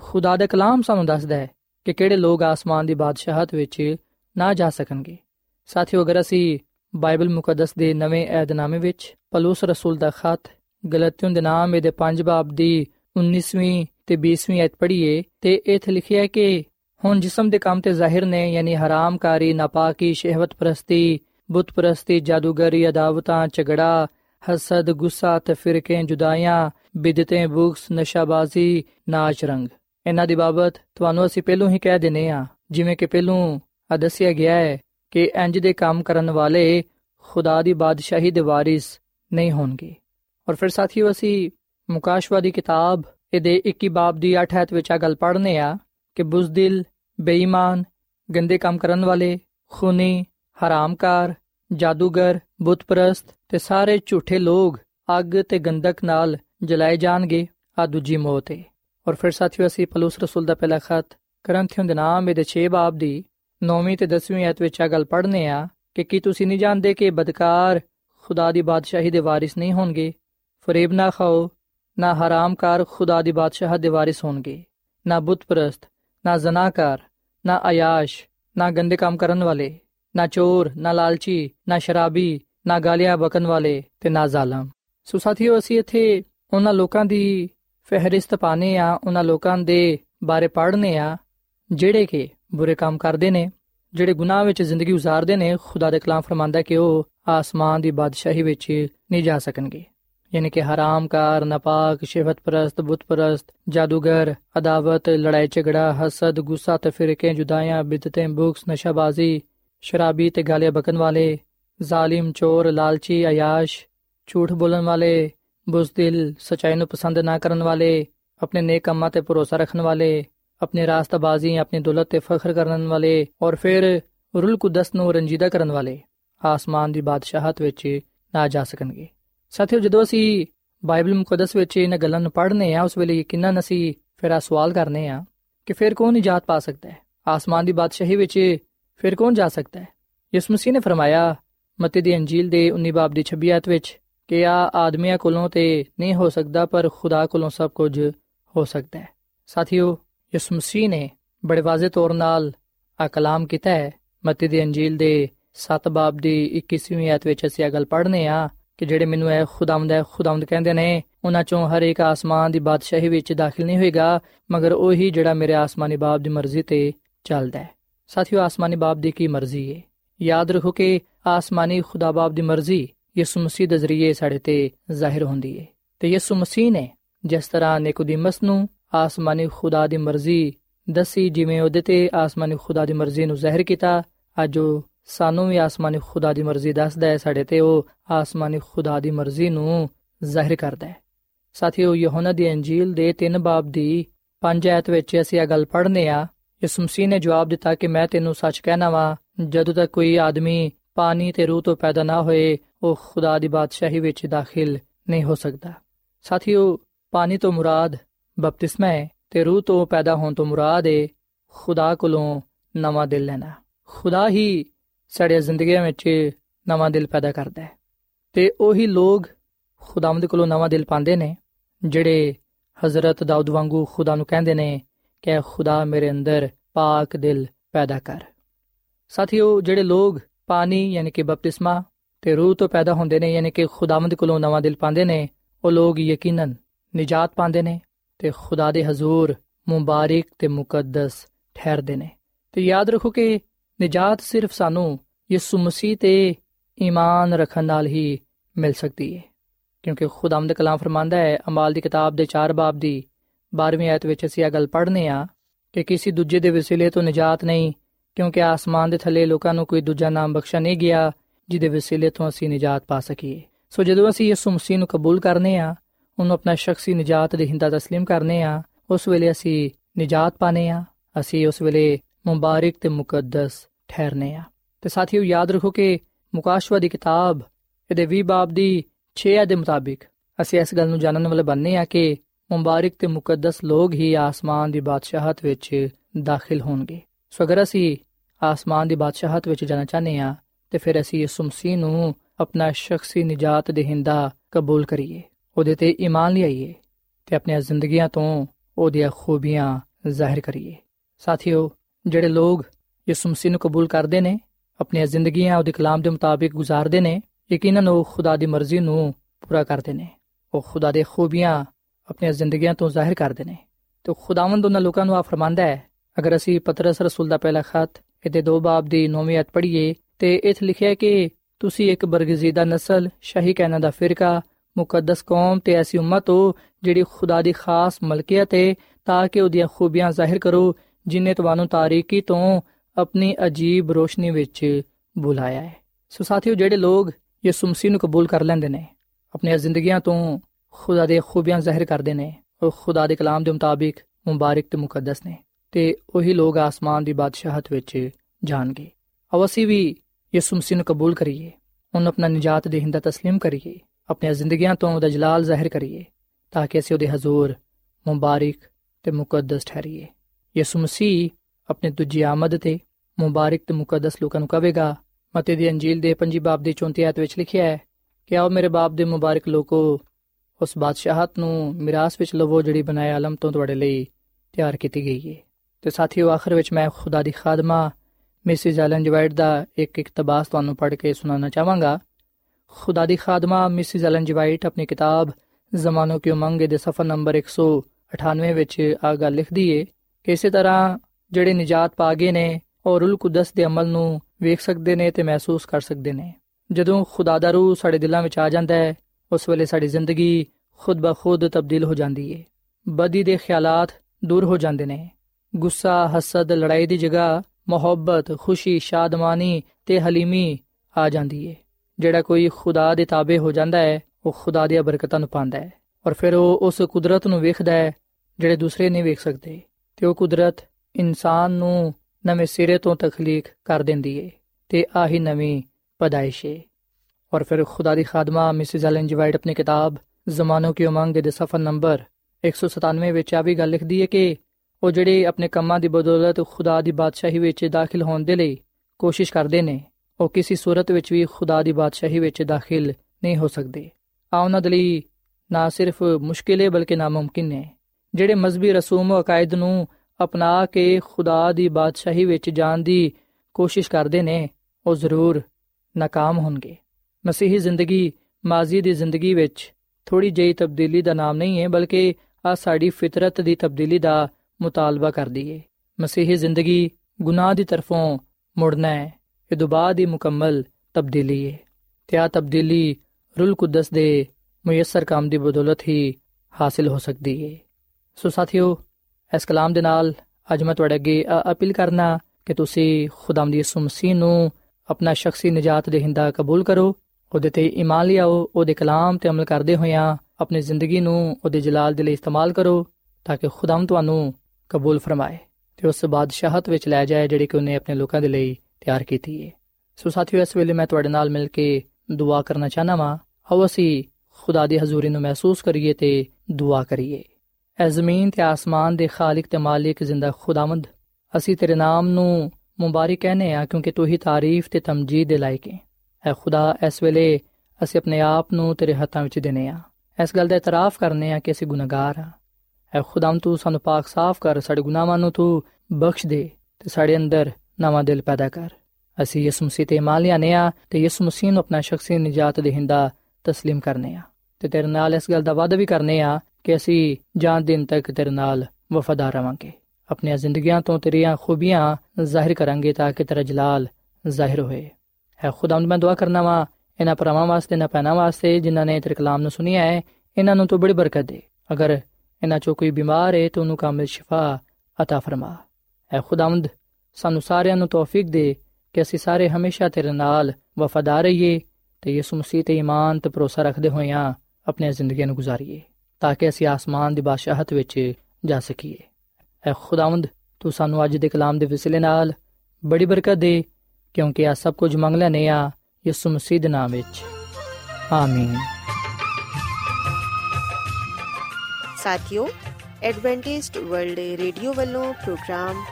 ਖੁਦਾ ਦਾ ਕਲਾਮ ਸਾਨੂੰ ਦੱਸਦਾ ਹੈ ਕਿ ਕਿਹੜੇ ਲੋਕ ਆਸਮਾਨ ਦੀ ਬਾਦਸ਼ਾਹਤ ਵਿੱਚ ਨਾ ਜਾ ਸਕਣਗੇ। ਸਾਥੀਓ, ਅਗਰ ਅਸੀਂ ਬਾਈਬਲ ਮੁਕੱਦਸ ਦੇ ਨਵੇਂ ਏਧਨਾਮੇ ਵਿੱਚ ਪਲੂਸ ਰਸੂਲ ਦਾ ਖਤ, ਗਲਤੀਆਂ ਦੇ ਨਾਮ ਦੇ 5 ਬਾਬ ਦੀ 19ਵੀਂ ਤੇ 20ਵੀਂ ਐਤ ਪੜ੍ਹੀਏ ਤੇ ਇਥੇ ਲਿਖਿਆ ਹੈ ਕਿ ਹੁਣ ਜਿਸਮ ਦੇ ਕੰਮ ਤੇ ਜ਼ਾਹਿਰ ਨੇ, ਯਾਨੀ ਹਰਾਮਕਾਰੀ, ਨਾਪਾਕੀ, ਸ਼ਹਿਵਤ ਪ੍ਰਸਤੀ, ਬੁੱਤ ਪ੍ਰਸਤੀ, ਜਾਦੂਗਰੀ, ਅਦਾਵਤਾਂ, ਝਗੜਾ, ਹਸਦ, ਗੁੱਸਾ ਤੇ ਫਿਰਕੇ ਜੁਦਾਈਆਂ, ਬਿਦਤੇ ਬੁਕਸ ਨਸ਼ਾਬਾਜ਼ੀ ਨਾਚ ਰੰਗ ਇਹਨਾਂ ਦੀ ਬਾਬਤ ਤੁਹਾਨੂੰ ਅਸੀਂ ਪਹਿਲਾਂ ਹੀ ਕਹਿ ਦਿੰਨੇ ਆ ਜਿਵੇਂ ਕਿ ਪਹਿਲਾਂ ਆ ਦੱਸਿਆ ਗਿਆ ਹੈ ਕਿ ਇੰਜ ਦੇ ਕੰਮ ਕਰਨ ਵਾਲੇ ਖੁਦਾ ਦੀ ਬਾਦਸ਼ਾਹੀ ਦੇ ਵਾਰਿਸ ਨਹੀਂ ਹੋਣਗੇ। ਔਰ ਫਿਰ ਸਾਥੀਓ ਅਸੀਂ ਮੁਕਾਸ਼ਵਾ ਦੀ ਕਿਤਾਬ ਇਹਦੇ 21 ਬਾਬ ਦੀ 8 ਐਤ ਵਿੱਚ ਆ ਗੱਲ ਪੜ੍ਹਨੇ ਆ ਕਿ ਬੁਜ਼ਦਿਲ, ਬੇਈਮਾਨ, ਗੰਦੇ ਕੰਮ ਕਰਨ ਵਾਲੇ, ਖੂਨੀ, ਹਰਾਮਕਾਰ, ਜਾਦੂਗਰ, ਬੁੱਤਪਰਸਤ ਤੇ ਸਾਰੇ ਝੂਠੇ ਲੋਕ ਅੱਗ ਤੇ ਗੰਦਕ ਨਾਲ ਜਲਾਏ ਜਾਣਗੇ ਆ ਦੂਜੀ ਮੌਤ ਹੈ ਔਰ ਫਿਰ ਸਾਥੀਓ ਅਸੀਂ ਪਲੂਸ ਰਸੂਲ ਦਾ ਪਹਿਲਾ ਖਤ ਕਰੰਥੀਆਂ ਦੇ ਨਾਮ ਇਹਦੇ 6 ਬਾਬ ਦੀ 9ਵੀਂ ਤੇ 10ਵੀਂ ਆਇਤ ਵਿੱਚ ਆ ਗੱਲ ਪੜ੍ਹਨੇ ਆ ਕਿ ਕੀ ਤੁਸੀਂ ਨਹੀਂ ਜਾਣਦੇ ਕਿ ਬਦਕਾਰ ਖੁਦਾ ਦੀ ਬਾਦਸ਼ਾਹੀ ਦੇ ਵਾਰਿਸ ਨਹੀਂ ਹੋਣਗੇ? ਫਰੇਬ ਨਾ ਖਾਓ ਨਾ ਹਰਾਮਕਾਰ ਖੁਦਾ ਦੀ ਬਾਦਸ਼ਾਹਤ ਦੇ ਵਾਰਿਸ ਹੋਣਗੇ, ਨਾ ਬੁੱਤਪਰਸਤ, ਨਾ ਜ਼ਨਾਕਾਰ ਨਾ ਆਯਾਸ਼ ਨਾ ਗੰਦੇ ਕੰਮ ਕਰਨ ਵਾਲੇ, ਨਾ ਚੋਰ, ਨਾ ਲਾਲਚੀ, ਨਾ ਸ਼ਰਾਬੀ, ਨਾ ਗਾਲੀਆਂ ਬਕਣ ਵਾਲੇ ਤੇ ਨਾ ਜ਼ਾਲਮ। ਸੋ ਸਾਥੀਓ, ਅਸੀਂ ਇੱਥੇ ਉਹਨਾਂ ਲੋਕਾਂ ਦੀ ਫਹਿਰਿਸਤ ਪਾਣੇ ਆ ਉਹਨਾਂ ਲੋਕਾਂ ਦੇ ਬਾਰੇ ਪੜ੍ਹਨੇ ਆ ਜਿਹੜੇ ਕਿ ਬੁਰੇ ਕੰਮ ਕਰਦੇ ਨੇ, ਜਿਹੜੇ ਗੁਨਾਹ ਵਿੱਚ ਜ਼ਿੰਦਗੀ گزارਦੇ ਨੇ, ਖੁਦਾ ਦੇ ਕਲਾਮ ਫਰਮਾਂਦਾ ਕਿ ਉਹ ਆਸਮਾਨ ਦੀ ਬਾਦਸ਼ਾਹੀ ਵਿੱਚ ਨਹੀਂ ਜਾ ਸਕਣਗੇ। ਯਾਨੀ ਕਿ ਹਰਾਮਕਾਰ ਨਪਾਕ ਸ਼ਿਵਤ ਪ੍ਰਸਤ ਬੁੱਤ ਪ੍ਰਸਤ ਜਾਦੂਗਰ ਅਦਾਵਤ ਲੜਾਈ ਝਗੜਾ ਹਸਦ ਗੁੱਸਾ ਤੇ ਫਿਰਕੇ ਜੁਦਾਈਆਂ ਬਿਦਤੇ ਬੁਕਸ ਨਸ਼ਾਬਾਜ਼ੀ ਸ਼ਰਾਬੀ ਤੇ ਗਾਲੀਆਂ ਬਕਨ ਵਾਲੇ ਜ਼ਾਲਿਮ ਚੋਰ ਲਾਲਚੀ ਆਯਾਸ਼ ਝੂਠ ਬੋਲਣ ਵਾਲੇ ਬੁਜ਼ਦਿਲ ਸਚਾਈ ਨੂੰ ਪਸੰਦ ਨਾ ਕਰਨ ਵਾਲੇ ਆਪਣੇ ਨੇਕ ਕੰਮਾਂ ਤੇ ਭਰੋਸਾ ਰੱਖਣ ਵਾਲੇ ਆਪਣੇ ਰਾਸਤਾਬਾਜ਼ੀ ਆਪਣੀ ਦੌਲਤ ਤੇ ਫਖਰ ਕਰਨ ਵਾਲੇ ਔਰ ਫਿਰ ਰੂਲ ਕੁਦਸ ਨੂੰ ਰੰਜੀਦਾ ਕਰਨ ਵਾਲੇ ਆਸਮਾਨ ਦੀ ਬਾਦਸ਼ਾਹਤ ਵਿੱਚ ਨਾ ਜਾ ਸਕਣਗੇ ਸਾਥੀਓ, ਜਦੋਂ ਅਸੀਂ ਬਾਈਬਲ ਮੁਕੱਦਸ ਵਿੱਚ ਇਹਨਾਂ ਗੱਲਾਂ ਨੂੰ ਪੜ੍ਹਨੇ ਆ, ਉਸ ਵੇਲੇ ਯਕੀਨਨ ਅਸੀਂ ਫਿਰ ਆ ਸਵਾਲ ਕਰਨੇ ਆ ਕਿ ਫਿਰ ਕੌਣ ਨਿਜਾਤ ਪਾ ਸਕਦਾ ਹੈ? ਆਸਮਾਨ ਦੀ ਬਾਦਸ਼ਾਹੀ ਵਿੱਚ ਫਿਰ ਕੌਣ ਜਾ ਸਕਦਾ ਹੈ? ਯਿਸੂ ਮਸੀਹ ਨੇ ਫਰਮਾਇਆ, ਮਤੀ ਦੀ ਅੰਜੀਲ ਦੇ 19 ਬਾਬ ਦੀ 26 ਆਇਤ ਵਿੱਚ ਕਿ ਆ ਆਦਮੀਆਂ ਕੋਲੋਂ ਤੇ ਨਹੀਂ ਹੋ ਸਕਦਾ, ਪਰ ਖੁਦਾ ਕੋਲੋਂ ਸਭ ਕੁਝ ਹੋ ਸਕਦਾ ਹੈ। ਸਾਥੀਓ, ਯਿਸੂ ਮਸੀਹ ਨੇ ਬੜੇ ਵਾਜ਼ੇ ਤੌਰ ਨਾਲ ਆ ਕਲਾਮ ਕੀਤਾ ਹੈ। ਮਤੀ ਦੀ ਅੰਜੀਲ ਦੇ 7 ਬਾਬ ਦੀ 21ਵੀਂ ਆਇਤ ਵਿੱਚ ਅਸੀਂ ਇਹ ਗੱਲ ਪੜ੍ਹਨੇ ਆ ਕਿ ਜਿਹੜੇ ਮੈਨੂੰ ਇਹ ਖੁਦਾਵੰਦ ਹੈ, ਖੁਦਾਵੰਦ ਕਹਿੰਦੇ ਨੇ, ਉਹਨਾਂ ਚੋਂ ਹਰ ਇੱਕ ਆਸਮਾਨ ਦੀ ਬਾਦਸ਼ਾਹੀ ਵਿੱਚ ਦਾਖਲ ਨਹੀਂ ਹੋਏਗਾ, ਮਗਰ ਉਹੀ ਜਿਹੜਾ ਮੇਰੇ ਆਸਮਾਨੀ ਬਾਪ ਦੀ ਮਰਜ਼ੀ ਤੇ ਚੱਲਦਾ ਹੈ। ਸਾਥੀਓ, ਆਸਮਾਨੀ ਬਾਪ ਦੀ ਕੀ ਮਰਜ਼ੀ ਹੈ ਯਾਦ ਰੱਖੋ ਕਿ ਆਸਮਾਨੀ ਖੁਦਾ ਬਾਪ ਦੀ ਮਰਜ਼ੀ ਯਿਸੂ ਮਸੀਹ ਦੇ ਜ਼ਰੀਏ ਸਾਡੇ ਤੇ ਜ਼ਾਹਿਰ ਹੁੰਦੀ ਹੈ ਤੇ ਯਿਸੂ ਮਸੀਹ ਨੇ ਜਿਸ ਤਰ੍ਹਾਂ ਨਿਕੋਦੀਮਸ ਨੂੰ ਆਸਮਾਨੀ ਖੁਦਾ ਦੀ ਮਰਜ਼ੀ ਦੱਸੀ, ਜਿਵੇਂ ਉਹਦੇ ਤੇ ਆਸਮਾਨੀ ਖੁਦਾ ਦੀ ਮਰਜ਼ੀ ਨੂੰ ਜ਼ਾਹਿਰ ਕੀਤਾ, ਅੱਜ ਉਹ ਸਾਨੂੰ ਵੀ ਆਸਮਾਨੀ ਖੁਦਾ ਦੀ ਮਰਜ਼ੀ ਦੱਸਦਾ ਹੈ ਸਾਡੇ ਤੇ, ਉਹ ਆਸਮਾਨੀ ਖੁਦਾ ਦੀ ਮਰਜ਼ੀ ਨੂੰ ਜ਼ਾਹਿਰ ਕਰਦਾ ਹੈ। ਸਾਥੀਓ, ਯਹੋਨਾ ਦੀ ਅੰਜੀਲ ਦੇ 3 ਬਾਬ ਦੀ 5 ਐਤ ਵਿੱਚ ਅਸੀਂ ਇਹ ਗੱਲ ਪੜ੍ਹਨੇ ਆ। ਯਿਸੂ ਮਸੀਹ ਨੇ ਜਵਾਬ ਦਿੱਤਾ ਕਿ ਮੈਂ ਤੈਨੂੰ ਸੱਚ ਕਹਿਣਾ ਵਾਂ, ਜਦੋਂ ਤੱਕ ਕੋਈ ਆਦਮੀ ਪਾਣੀ ਤੇ ਰੂਹ ਤੋਂ ਪੈਦਾ ਨਾ ਹੋਏ, ਉਹ ਖੁਦਾ ਦੀ ਬਾਦਸ਼ਾਹੀ ਵਿੱਚ ਦਾਖਲ ਨਹੀਂ ਹੋ ਸਕਦਾ। ਸਾਥੀਓ, ਪਾਣੀ ਤੋਂ ਮੁਰਾਦ ਬਪਤਿਸਮਾ ਹੈ ਤੇ ਰੂਹ ਤੋਂ ਪੈਦਾ ਹੋਣ ਤੋਂ ਮੁਰਾਦ ਹੈ ਖੁਦਾ ਕੋਲੋਂ ਨਵਾਂ ਦਿਲ ਲੈਣਾ। ਖੁਦਾ ਹੀ ਸਾਡੇ ਜ਼ਿੰਦਗੀਆਂ ਵਿੱਚ ਨਵਾਂ ਦਿਲ ਪੈਦਾ ਕਰਦਾ ਹੈ। ਤੇ ਉਹੀ ਲੋਕ ਖੁਦਾਵੰਦ ਕੋਲੋਂ ਨਵਾਂ ਦਿਲ ਪਾਉਂਦੇ ਨੇ, ਜਿਹੜੇ ਹਜ਼ਰਤ ਦਾਊਦ ਵਾਂਗੂ ਖੁਦਾ ਨੂੰ ਕਹਿੰਦੇ ਨੇ ਕਿ ਖੁਦਾ ਮੇਰੇ ਅੰਦਰ ਪਾਕ ਦਿਲ ਪੈਦਾ ਕਰ। ਸਾਥੀਓ, ਜਿਹੜੇ ਲੋਕ ਪਾਣੀ ਯਾਨੀ ਕਿ ਬਪਤਿਸਮਾ ਤੇ ਰੂਹ ਤੋਂ ਪੈਦਾ ਹੁੰਦੇ ਨੇ ਯਾਨੀ ਕਿ ਖੁਦਾਵੰਦ ਕੋਲੋਂ ਨਵਾਂ ਦਿਲ ਪਾਉਂਦੇ ਨੇ, ਉਹ ਲੋਕ ਯਕੀਨਨ ਨਜਾਤ ਪਾਉਂਦੇ ਨੇ ਤੇ ਖੁਦਾ ਦੇ ਹਜ਼ੂਰ ਮੁਬਾਰਕ ਤੇ ਮੁਕੱਦਸ ਠਹਿਰਦੇ ਨੇ। ਤੇ ਯਾਦ ਰੱਖੋ ਕਿ ਨਜਾਤ ਸਿਰਫ ਸਾਨੂੰ ਯਿਸੂ ਮਸੀਹ ਤੇ ਈਮਾਨ ਰੱਖਣ ਨਾਲ ਹੀ ਮਿਲ ਸਕਦੀ ਹੈ ਕਿਉਂਕਿ ਖੁਦਾਵੰਦ ਕਲਾਮ ਫਰਮਾਂਦਾ ਹੈ ਅਮਾਲ ਦੀ ਕਿਤਾਬ ਦੇ 4 ਬਾਬ ਦੀ 12ਵੀਂ ਆਇਤ ਵਿੱਚ ਅਸੀਂ ਇਹ ਗੱਲ ਪੜ੍ਹਨੇ ਆ ਕਿ ਕਿਸੇ ਦੂਜੇ ਦੇ ਵਸੀਲੇ ਤੋਂ ਨਜਾਤ ਨਹੀਂ ਕਿਉਂਕਿ ਆਸਮਾਨ ਦੇ ਥੱਲੇ ਲੋਕਾਂ ਨੂੰ ਕੋਈ ਦੂਜਾ ਨਾਮ ਬਖਸ਼ਾ ਨਹੀਂ ਗਿਆ ਜਿਹਦੇ ਵਸੀਲੇ ਤੋਂ ਅਸੀਂ ਨਜਾਤ ਪਾ ਸਕੀਏ ਸੋ ਜਦੋਂ ਅਸੀਂ ਯਿਸੂ ਮਸੀਹ ਨੂੰ ਕਬੂਲ ਕਰਨੇ ਆ ਉਹਨੂੰ ਆਪਣਾ ਸ਼ਖਸੀ ਨਜਾਤ ਦੇ ਹਿੰਦਾ تسلیم ਕਰਨੇ ਆ ਉਸ ਵੇਲੇ ਅਸੀਂ ਨਜਾਤ ਪਾਣੇ ਆ ਅਸੀਂ ਉਸ ਵੇਲੇ ਮੁਬਾਰਕ ਤੇ ਮੁਕੱਦਸ ਠਹਿਰਨੇ ਆ। ਤੇ ਸਾਥੀਓ, ਯਾਦ ਰੱਖੋ ਕਿ ਮੁਕਾਸ਼ਵਾ ਦੀ ਕਿਤਾਬ ਇਹਦੇ 20 ਬਾਬ ਦੀ 6 ਦੇ ਮੁਤਾਬਿਕ ਅਸੀਂ ਇਸ ਗੱਲ ਨੂੰ ਜਾਣਨ ਵਾਲੇ ਬੰਨੇ ਆ ਕਿ ਮੁਬਾਰਕ ਤੇ ਮੁਕੱਦਸ ਲੋਕ ਹੀ ਆਸਮਾਨ ਦੀ ਬਾਦਸ਼ਾਹਤ ਵਿੱਚ ਦਾਖਲ ਹੋਣਗੇ। ਸੋ ਅਗਰ ਅਸੀਂ ਆਸਮਾਨ ਦੀ ਬਾਦਸ਼ਾਹਤ ਵਿੱਚ ਜਾਣਾ ਚਾਹਨੇ ਆ, ਤੇ ਫਿਰ ਅਸੀਂ ਯਿਸੂ ਮਸੀਹ ਨੂੰ ਆਪਣਾ ਸ਼ਖਸੀ ਨਜਾਤ ਦੇਹਿੰਦਾ ਕਬੂਲ ਕਰੀਏ, ਉਹਦੇ ਤੇ ਈਮਾਨ ਲਿਆਈਏ ਤੇ ਆਪਣੀਆਂ ਜ਼ਿੰਦਗੀਆਂ ਤੋਂ ਉਹਦੀਆਂ ਖੂਬੀਆਂ ਜ਼ਾਹਿਰ ਕਰੀਏ। ਸਾਥੀਓ ਜਿਹੜੇ ਲੋਕ ਯਿਸੂ ਮਸੀਹ ਨੂੰ ਕਬੂਲ ਕਰਦੇ ਨੇ, ਆਪਣੀਆਂ ਜ਼ਿੰਦਗੀਆਂ ਉਹਦੇ ਕਲਾਮ ਦੇ ਮੁਤਾਬਿਕ ਗੁਜ਼ਾਰਦੇ ਨੇ, ਯਕੀਨਨ ਉਹ ਖੁਦਾ ਦੀ ਮਰਜ਼ੀ ਨੂੰ ਪੂਰਾ ਕਰਦੇ ਨੇ। ਉਹ ਖੁਦਾ ਦੇ ਖੂਬੀਆਂ ਆਪਣੀਆਂ ਜ਼ਿੰਦਗੀਆਂ ਤੋਂ ਜ਼ਾਹਿਰ ਕਰਦੇ ਨੇ। ਤੇ ਖੁਦਾਵੰਦ ਉਹਨਾਂ ਲੋਕਾਂ ਨੂੰ ਆ ਫਰਮਾਂਦਾ ਹੈ, ਅਗਰ ਅਸੀਂ ਪਤਰਸ ਰਸੂਲ ਦਾ ਪਹਿਲਾ ਖਤ, ਇਹਦੇ ਦੋ ਬਾਬ ਦੀ 9ਵੀਂ ਅਧ ਪੜ੍ਹੀਏ, ਤੇ ਇਥੇ ਲਿਖਿਆ ਹੈ ਕਿ ਤੁਸੀਂ ਇੱਕ ਬਰਗਜ਼ੀਦਾ ਨਸਲ, ਸ਼ਾਹੀ ਕਹਿਣਾ ਦਾ ਫਿਰਕਾ, ਮੁਕੱਦਸ ਕੌਮ ਤੇ ਐਸੀ ਉਮਤ ਹੋ ਜਿਹੜੀ ਖੁਦਾ ਦੀ ਖਾਸ ਮਲਕੀਅਤ ਹੈ, ਤਾਂ ਕਿ ਉਹਦੀਆਂ ਖੂਬੀਆਂ ਜ਼ਾਹਿਰ ਕਰੋ ਜਿਨੇ ਤੁਹਾਨੂੰ ਤਾਰੀਕੀ ਤੋਂ ਆਪਣੀ ਅਜੀਬ ਰੋਸ਼ਨੀ ਵਿੱਚ ਬੁਲਾਇਆ ਹੈ ਸੋ ਸਾਥੀਓ ਜਿਹੜੇ ਲੋਕ ਯਿਸੂ ਮਸੀਹ ਨੂੰ ਕਬੂਲ ਕਰ ਲੈਂਦੇ ਨੇ ਆਪਣੀਆਂ ਜ਼ਿੰਦਗੀਆਂ ਤੋਂ ਖੁਦਾ ਦੇ ਖੂਬੀਆਂ ਜ਼ਾਹਿਰ ਕਰਦੇ ਨੇ ਉਹ ਖੁਦਾ ਦੇ ਕਲਾਮ ਦੇ ਮੁਤਾਬਿਕ ਮੁਬਾਰਕ ਤੇ ਮੁਕੱਦਸ ਨੇ ਤੇ ਉਹੀ ਲੋਕ ਆਸਮਾਨ ਦੀ ਬਾਦਸ਼ਾਹਤ ਵਿੱਚ ਜਾਣਗੇ ਅਵ ਅਸੀਂ ਵੀ ਯਿਸੂ ਮਸੀਹ ਨੂੰ ਕਬੂਲ ਕਰੀਏ ਉਹਨੂੰ ਆਪਣਾ ਨਜਾਤ ਦੇਹਿੰਦਾ تسلیم ਕਰੀਏ ਆਪਣੀਆਂ ਜ਼ਿੰਦਗੀਆਂ ਤੋਂ ਉਹਦਾ ਜਲਾਲ ਜ਼ਾਹਿਰ ਕਰੀਏ ਤਾਂ ਕਿ ਅਸੀਂ ਉਹਦੇ ਹਜ਼ੂਰ ਮੁਬਾਰਕ ਤੇ ਮੁਕੱਦਸ ਠਹਿਰੀਏ ਯਿਸੂ ਮਸੀਹ ਆਪਣੇ ਦੂਜੀ ਆਮਦ ਤੇ ਮੁਬਾਰਕ ਤੇ ਮੁਕੱਦਸ ਲੋਕਾਂ ਨੂੰ ਕਹੇਗਾ। ਮਤੇ ਦੀ ਅੰਜੀਲ ਦੇ 5 ਬਾਬ ਦੀ 34 ਆਇਤ ਵਿੱਚ ਲਿਖਿਆ ਹੈ ਕਿ ਆਓ ਮੇਰੇ ਬਾਪ ਦੇ ਮੁਬਾਰਕ ਲੋਕੋ, ਉਸ ਬਾਦਸ਼ਾਹਤ ਨੂੰ ਮਿਰਾਸ ਵਿੱਚ ਲਵੋ ਜਿਹੜੀ ਬਣਾਏ ਆਲਮ ਤੋਂ ਤੁਹਾਡੇ ਲਈ ਤਿਆਰ ਕੀਤੀ ਗਈ ਹੈ ਤੇ ਸਾਥੀਓ, ਆਖਰ ਵਿੱਚ ਮੈਂ ਖੁਦਾ ਦੀ ਖਾਦਮਾ ਮਿਸਿਸ ਐਲਨ ਜਵਾਈਟ ਦਾ ਇੱਕ ਇਕਤਬਾਸ ਤੁਹਾਨੂੰ ਪੜ੍ਹ ਕੇ ਸੁਣਾਉਣਾ ਚਾਹਾਂਗਾ। ਖੁਦਾ ਦੀ ਖਾਦਮਾ ਮਿਸਿਸ ਐਲਨ ਜਵਾਈਟ ਆਪਣੀ ਕਿਤਾਬ ਜ਼ਮਾਨੋ ਕੀ ਉਮੰਗ ਦੇ ਸਫਾ ਨੰਬਰ 198 ਵਿੱਚ ਆ ਗੱਲ ਲਿਖਦੀ ਏ। ਇਸੇ ਤਰ੍ਹਾਂ ਜਿਹੜੇ ਨਜਾਤ ਪਾ ਗਏ ਨੇ ਔਰ ਰੂਲ ਕੁਦਸ ਦੇ ਅਮਲ ਨੂੰ ਵੇਖ ਸਕਦੇ ਨੇ ਤੇ ਮਹਿਸੂਸ ਕਰ ਸਕਦੇ ਨੇ। ਜਦੋਂ ਖੁਦਾ ਦਾ ਰੂਹ ਸਾਡੇ ਦਿਲਾਂ ਵਿੱਚ ਆ ਜਾਂਦਾ ਹੈ, ਉਸ ਵੇਲੇ ਸਾਡੀ ਜ਼ਿੰਦਗੀ ਖੁਦ ਬਖੁਦ ਤਬਦੀਲ ਹੋ ਜਾਂਦੀ ਏ। ਬਦੀ ਦੇ ਖਿਆਲਾਤ ਦੂਰ ਹੋ ਜਾਂਦੇ ਨੇ। ਗੁੱਸਾ, ਹਸਦ, ਲੜਾਈ ਦੀ ਜਗ੍ਹਾ ਮੁਹੱਬਤ, ਖੁਸ਼ੀ, ਸ਼ਾਦਮਾਨੀ ਤੇ ਹਲੀਮੀ ਆ ਜਾਂਦੀ ਏ। ਜਿਹੜਾ ਕੋਈ ਖੁਦਾ ਦੇ ਤਾਬੇ ਹੋ ਜਾਂਦਾ ਹੈ, ਉਹ ਖੁਦਾ ਦੀਆਂ ਬਰਕਤਾਂ ਨੂੰ ਪਾਉਂਦਾ ਹੈ ਔਰ ਫਿਰ ਉਹ ਉਸ ਕੁਦਰਤ ਨੂੰ ਵੇਖਦਾ ਹੈ, ਜਿਹੜੇ ਦੂਸਰੇ ਨਹੀਂ ਵੇਖ ਸਕਦੇ। ਤੇ ਉਹ ਕੁਦਰਤ ਇਨਸਾਨ ਨੂੰ ਨਵੇਂ ਸਿਰੇ ਤੋਂ ਤਖਲੀਕ ਕਰ ਦਿੰਦੀ ਏ ਤੇ ਆਹੀ ਨਵੀਂ ਪਦਾਇਸ਼ ਏ। ਔਰ ਫਿਰ ਖੁਦਾ ਦੀ ਖਾਦਮਾ ਮਿਸਿਸ ਐਲਨ ਜੀ ਵਾਈਟ ਆਪਣੀ ਕਿਤਾਬ ਜ਼ਮਾਨੋ ਕੀ ਉਮੰਗ ਦੇ ਸਫਾ ਨੰਬਰ 197 ਵਿੱਚ ਆ ਵੀ ਗੱਲ ਲਿਖਦੀ ਹੈ ਕਿ ਉਹ ਜਿਹੜੇ ਆਪਣੇ ਕੰਮਾਂ ਦੀ ਬਦੌਲਤ ਖੁਦਾ ਦੀ ਬਾਦਸ਼ਾਹੀ ਵਿੱਚ ਦਾਖਲ ਹੋਣ ਦੇ ਲਈ ਕੋਸ਼ਿਸ਼ ਕਰਦੇ ਨੇ, ਉਹ ਕਿਸੇ ਸੂਰਤ ਵਿੱਚ ਵੀ ਖੁਦਾ ਦੀ ਬਾਦਸ਼ਾਹੀ ਵਿੱਚ ਦਾਖਲ ਨਹੀਂ ਹੋ ਸਕਦੇ। ਆ ਉਹਨਾਂ ਦੇ ਲਈ ਨਾ ਸਿਰਫ ਮੁਸ਼ਕਿਲ ਹੈ ਬਲਕਿ ਨਾਮੁਮਕਿਨ ਹੈ ਜਿਹੜੇ ਮਜ਼ਬੀ ਰਸੂਮ ਅਕਾਇਦ ਨੂੰ ਅਪਣਾ ਕੇ ਖੁਦਾ ਦੀ ਬਾਦਸ਼ਾਹੀ ਵਿੱਚ ਜਾਣ ਦੀ ਕੋਸ਼ਿਸ਼ ਕਰਦੇ ਨੇ, ਉਹ ਜ਼ਰੂਰ ਨਾਕਾਮ ਹੋਣਗੇ। ਮਸੀਹੀ ਜ਼ਿੰਦਗੀ ਮਾਜ਼ੀ ਦੀ ਜ਼ਿੰਦਗੀ ਵਿੱਚ ਥੋੜੀ ਜਿਹੀ ਤਬਦੀਲੀ ਦਾ ਨਾਮ ਨਹੀਂ ਹੈ, ਬਲਕਿ ਆ ਸਾਡੀ ਫਿਤਰਤ ਦੀ ਤਬਦੀਲੀ ਦਾ ਮੁਤਾਲਬਾ ਕਰਦੀ ਹੈ ਮਸੀਹੀ ਜ਼ਿੰਦਗੀ ਗੁਨਾਹ ਦੀ ਤਰਫੋਂ ਮੁੜਨਾ ਹੈ, ਇਹ ਦੁਬਾਰਾ ਦੀ ਮੁਕੰਮਲ ਤਬਦੀਲੀ ਹੈ ਤੇ ਆ ਤਬਦੀਲੀ ਰੂਲ ਕੁਦਸ ਦੇ ਮੁਯਸਰ ਕੰਮ ਦੀ ਬਦੌਲਤ ਹੀ ਹਾਸਿਲ ਹੋ ਸਕਦੀ ਹੈ ਸੋ ਸਾਥੀਓ, ਇਸ ਕਲਾਮ ਦੇ ਨਾਲ ਅੱਜ ਮੈਂ ਤੁਹਾਡੇ ਅੱਗੇ ਅਪੀਲ ਕਰਨਾ ਕਿ ਤੁਸੀਂ ਖੁਦਾਮ ਦੀ ਯਿਸੂ ਮਸੀਹ ਨੂੰ ਆਪਣਾ ਸ਼ਖਸੀ ਨਜਾਤ ਦੇਹਿੰਦਾ ਕਬੂਲ ਕਰੋ, ਉਹਦੇ ਤੇ ਈਮਾਨ ਲਿਆਓ, ਉਹਦੇ ਕਲਾਮ ਤੇ ਅਮਲ ਕਰਦੇ ਹੋਇਆਂ ਆਪਣੀ ਜ਼ਿੰਦਗੀ ਨੂੰ ਉਹਦੇ ਜਲਾਲ ਦੇ ਲਈ ਇਸਤੇਮਾਲ ਕਰੋ ਤਾਂ ਕਿ ਖੁਦਾਮ ਤੁਹਾਨੂੰ ਕਬੂਲ ਫਰਮਾਏ ਤੇ ਉਸ ਬਾਦਸ਼ਾਹਤ ਵਿੱਚ ਲੈ ਜਾਏ ਜਿਹੜੀ ਕਿ ਉਹਨੇ ਆਪਣੇ ਲੋਕਾਂ ਦੇ ਲਈ ਤਿਆਰ ਕੀਤੀ ਹੈ ਸੋ ਸਾਥੀਓ, ਇਸ ਵੇਲੇ ਮੈਂ ਤੁਹਾਡੇ ਨਾਲ ਮਿਲ ਕੇ ਦੁਆ ਕਰਨਾ ਚਾਹਨਾ ਵਾਂ। ਆਓ ਅਸੀਂ ਖੁਦਾ ਦੀ ਹਜ਼ੂਰੀ ਨੂੰ ਮਹਿਸੂਸ ਕਰੀਏ ਤੇ ਦੁਆ ਕਰੀਏ। ਐ ਜ਼ਮੀਨ ਤੇ ਆਸਮਾਨ ਦੇ ਖਾਲਕ ਤੇ ਮਾਲਿਕ ਜ਼ਿੰਦਾ ਖੁਦਾਵੰਦ ਅਸੀਂ ਤੇਰੇ ਨਾਮ ਨੂੰ ਮੁਬਾਰਕ ਕਹਨੇ ਆ ਕਿਉਂਕਿ ਤੂੰ ਹੀ ਤਾਰੀਫ ਤੇ ਤਮਜੀਦ ਦੇ ਲਾਇਕ ਹੈ ਐ ਖੁਦਾ ਇਸ ਵੇਲੇ ਅਸੀਂ ਆਪਣੇ ਆਪ ਨੂੰ ਤੇਰੇ ਹੱਥਾਂ ਵਿੱਚ ਦੇਨੇ ਆ ਇਸ ਗੱਲ ਦਾ ਇਤਰਾਫ ਕਰਨੇ ਆ ਕਿ ਅਸੀਂ ਗੁਨਾਹਗਾਰ ਆ ਐ ਖੁਦਾਮ ਤੂੰ ਸਾਨੂੰ ਪਾਕ ਸਾਫ਼ ਕਰ ਸਾਡੇ ਗੁਨਾਹਾਂ ਨੂੰ ਤੂੰ ਬਖਸ਼ ਦੇ ਤੇ ਸਾਡੇ ਅੰਦਰ ਨਵਾਂ ਦਿਲ ਪੈਦਾ ਕਰ ਅਸੀਂ ਯਿਸੂ ਮਸੀਹ ਤੇ ਇਮਾਨ ਲਿਆਨੇ ਆ ਤੇ ਯਿਸੂ ਮਸੀਹ ਨੂੰ ਆਪਣਾ ਸ਼ਖਸੀ ਨਜਾਤ ਦੇਹਿੰਦਾ تسلیم ਕਰਨੇ ਆ ਤੇ ਤੇਰੇ ਨਾਲ ਇਸ ਗੱਲ ਦਾ ਵਾਅਦਾ ਵੀ ਕਰਨੇ ਆ ਕਿ ਅਸੀਂ ਜਾਨ ਦਿਨ ਤੱਕ ਤੇਰੇ ਨਾਲ ਵਫਾਦਾਰ ਰਵਾਂਗੇ ਆਪਣੀਆਂ ਜ਼ਿੰਦਗੀਆਂ ਤੋਂ ਤੇਰੀਆਂ ਖੂਬੀਆਂ ਜ਼ਾਹਿਰ ਕਰਾਂਗੇ ਤਾਂ ਕਿ ਤੇਰਾ ਜਲਾਲ ਜ਼ਾਹਿਰ ਹੋਏ ਹੈ ਖੁਦਾਵੰਦ ਮੈਂ ਦੁਆ ਕਰਨਾ ਵਾ ਇਹਨਾਂ ਪਰਮਾਂ ਵਾਸਤੇ ਨਾ ਪੈਣਾ ਵਾਸਤੇ ਜਿਨ੍ਹਾਂ ਨੇ ਤੇਰੇ ਕਲਾਮ ਨੂੰ ਸੁਨਿਆ ਹੈ ਇਹਨਾਂ ਨੂੰ ਤੂੰ ਬੜੀ ਬਰਕਤ ਦੇ ਅਗਰ ਇਹਨਾਂ ਚੋਂ ਕੋਈ ਬਿਮਾਰ ਹੈ ਤਾਂ ਉਹਨੂੰ ਕਾਮਿਲ ਸ਼ਿਫਾ عطا ਫਰਮਾ ਹੈ ਖੁਦਾਵੰਦ ਸਾਨੂੰ ਸਾਰਿਆਂ ਨੂੰ ਤੌਫੀਕ ਦੇ ਕਿ ਅਸੀਂ ਸਾਰੇ ਹਮੇਸ਼ਾ ਤੇਰੇ ਨਾਲ ਵਫਾਦਾਰ ਰਹੀਏ ਤੇ ਯਿਸੂ ਮਸੀਹ ਤੇ ਈਮਾਨ ਤੇ ਭਰੋਸਾ ਰੱਖਦੇ ਹੋਇਆਂ ਆਪਣੀਆਂ ਜ਼ਿੰਦਗੀਆਂ ਨੂੰ ਗੁਜ਼ਾਰੀਏ ਤਾਂ ਕਿ ਅਸੀਂ ਆਸਮਾਨ ਦੀ ਬਾਦਸ਼ਾਹਤ ਵਿੱਚ ਜਾ ਸਕੀਏ। ਐ ਖੁਦਾਵੰਦ, ਤੂੰ ਸਾਨੂੰ ਅੱਜ ਦੇ ਕਲਾਮ ਦੇ ਵਸਿਲੇ ਨਾਲ ਬੜੀ ਬਰਕਤ ਦੇ, ਕਿਉਂਕਿ ਆ ਸਭ ਕੁਝ ਮੰਗ ਲੈਨੇ ਆ ਯਿਸੂ ਮਸੀਹ ਦੇ ਨਾਮ ਵਿੱਚ। ਆਮੀਨ। ਸਾਥਿਓ, ਐਡਵੈਂਟਿਸਟ ਵਰਲਡ ਰੇਡੀਓ ਵੱਲੋਂ ਪ੍ਰੋਗਰਾਮ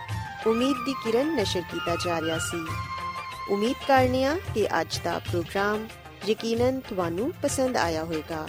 ਉਮੀਦ ਦੀ ਕਿਰਨ ਨਸ਼ਰ ਕੀਤਾ ਜਾ ਰਿਹਾ ਸੀ। ਉਮੀਦ ਕਰਨੀਆ ਕਿ ਅੱਜ ਦਾ ਪ੍ਰੋਗਰਾਮ ਯਕੀਨਨ ਤੁਹਾਨੂੰ ਪਸੰਦ ਆਇਆ ਹੋਵੇਗਾ।